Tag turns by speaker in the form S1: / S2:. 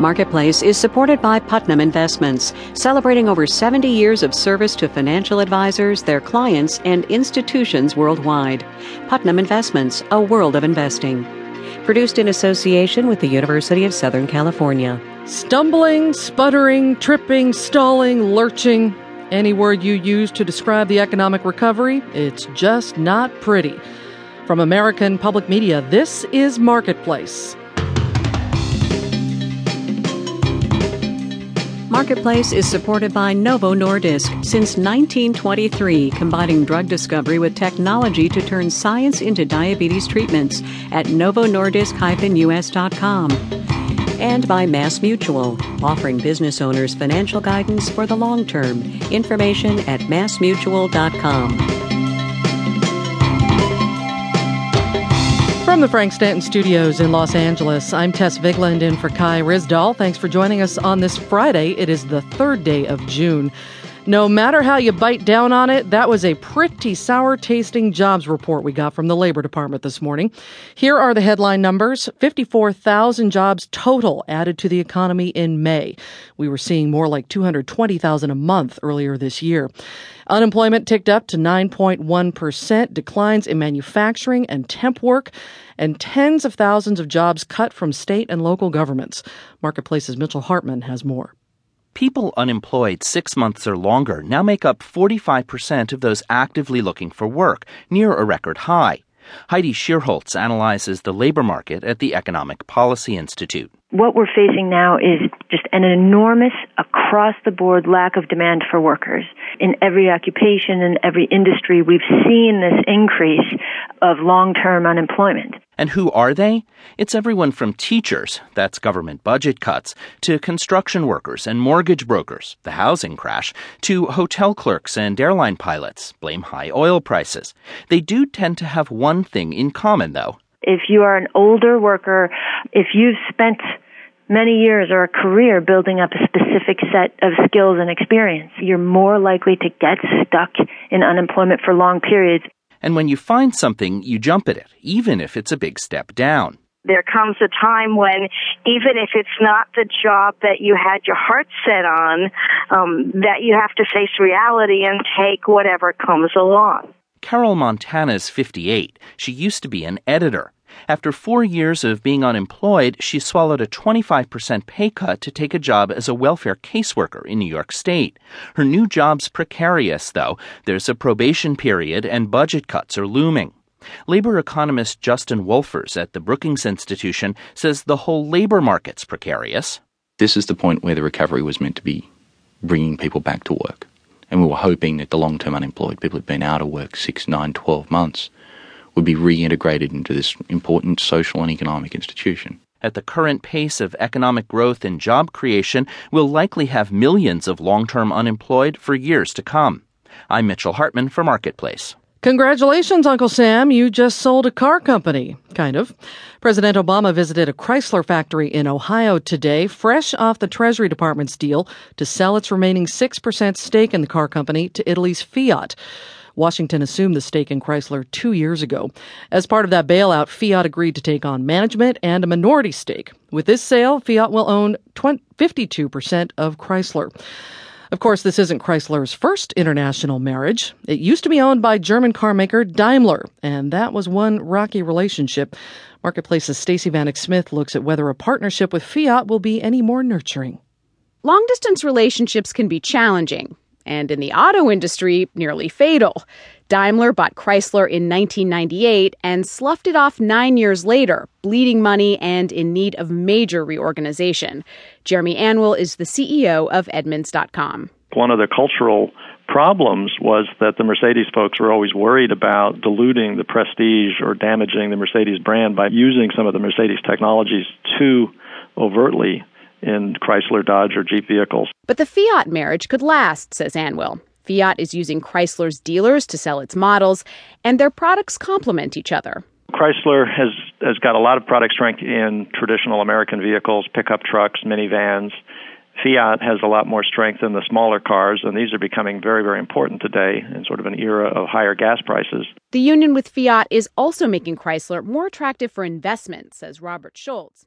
S1: Marketplace is supported by Putnam Investments, celebrating over 70 years of service to financial advisors, their clients, and institutions worldwide. Putnam Investments, a world of investing. Produced in association with the University of Southern California.
S2: Stumbling, sputtering, tripping, stalling, lurching. Any word you use to describe the economic recovery, it's just not pretty. From American Public Media, this is Marketplace.
S1: Marketplace is supported by Novo Nordisk since 1923, combining drug discovery with technology to turn science into diabetes treatments at novonordisk-us.com. And by Mass Mutual, offering business owners financial guidance for the long term. Information at massmutual.com.
S2: From the Frank Stanton Studios in Los Angeles, I'm Tess Vigland in for Kai Ryssdal. Thanks for joining us on this Friday. It is the third day of June. No matter how you bite down on it, that was a pretty sour tasting jobs report we got from the Labor Department this morning. Here are the headline numbers 54,000 jobs total added to the economy in May. We were seeing more like 220,000 a month earlier this year. Unemployment ticked up to 9.1%, declines in manufacturing and temp work, and tens of thousands of jobs cut from state and local governments. Marketplace's Mitchell Hartman has more.
S3: People unemployed six months or longer now make up 45% of those actively looking for work, near a record high. Heidi Shierholz analyzes the labor market at the Economic Policy Institute.
S4: What we're facing now is just an enormous across the board lack of demand for workers. In every occupation and every industry, we've seen this increase of long term unemployment.
S3: And who are they? It's everyone from teachers, that's government budget cuts, to construction workers and mortgage brokers, the housing crash, to hotel clerks and airline pilots, blame high oil prices. They do tend to have one thing in common, though.
S4: If you are an older worker, if you've spent many years or a career building up a specific set of skills and experience, you're more likely to get stuck in unemployment for long periods.
S3: And when you find something, you jump at it, even if it's a big step down.
S5: There comes a time when, even if it's not the job that you had your heart set on, um, that you have to face reality and take whatever comes along.
S3: Carol Montana's 58. She used to be an editor. After four years of being unemployed, she swallowed a 25% pay cut to take a job as a welfare caseworker in New York State. Her new job's precarious, though. There's a probation period and budget cuts are looming. Labor economist Justin Wolfers at the Brookings Institution says the whole labor market's precarious.
S6: This is the point where the recovery was meant to be bringing people back to work. And we were hoping that the long term unemployed, people who'd been out of work six, nine, 12 months, would be reintegrated into this important social and economic institution.
S3: At the current pace of economic growth and job creation, we'll likely have millions of long term unemployed for years to come. I'm Mitchell Hartman for Marketplace.
S2: Congratulations, Uncle Sam. You just sold a car company. Kind of. President Obama visited a Chrysler factory in Ohio today, fresh off the Treasury Department's deal to sell its remaining 6% stake in the car company to Italy's Fiat. Washington assumed the stake in Chrysler two years ago. As part of that bailout, Fiat agreed to take on management and a minority stake. With this sale, Fiat will own 52% of Chrysler. Of course, this isn't Chrysler's first international marriage. It used to be owned by German carmaker Daimler, and that was one rocky relationship. Marketplace's Stacey Vanek Smith looks at whether a partnership with Fiat will be any more nurturing.
S7: Long distance relationships can be challenging and in the auto industry, nearly fatal. Daimler bought Chrysler in 1998 and sloughed it off nine years later, bleeding money and in need of major reorganization. Jeremy Anwyl is the CEO of Edmunds.com.
S8: One of the cultural problems was that the Mercedes folks were always worried about diluting the prestige or damaging the Mercedes brand by using some of the Mercedes technologies too overtly in Chrysler, Dodge, or Jeep vehicles.
S7: But the Fiat marriage could last, says Anwyl. Fiat is using Chrysler's dealers to sell its models, and their products complement each other.
S8: Chrysler has has got a lot of product strength in traditional American vehicles, pickup trucks, minivans. Fiat has a lot more strength in the smaller cars, and these are becoming very, very important today in sort of an era of higher gas prices.
S7: The union with Fiat is also making Chrysler more attractive for investment, says Robert Schultz.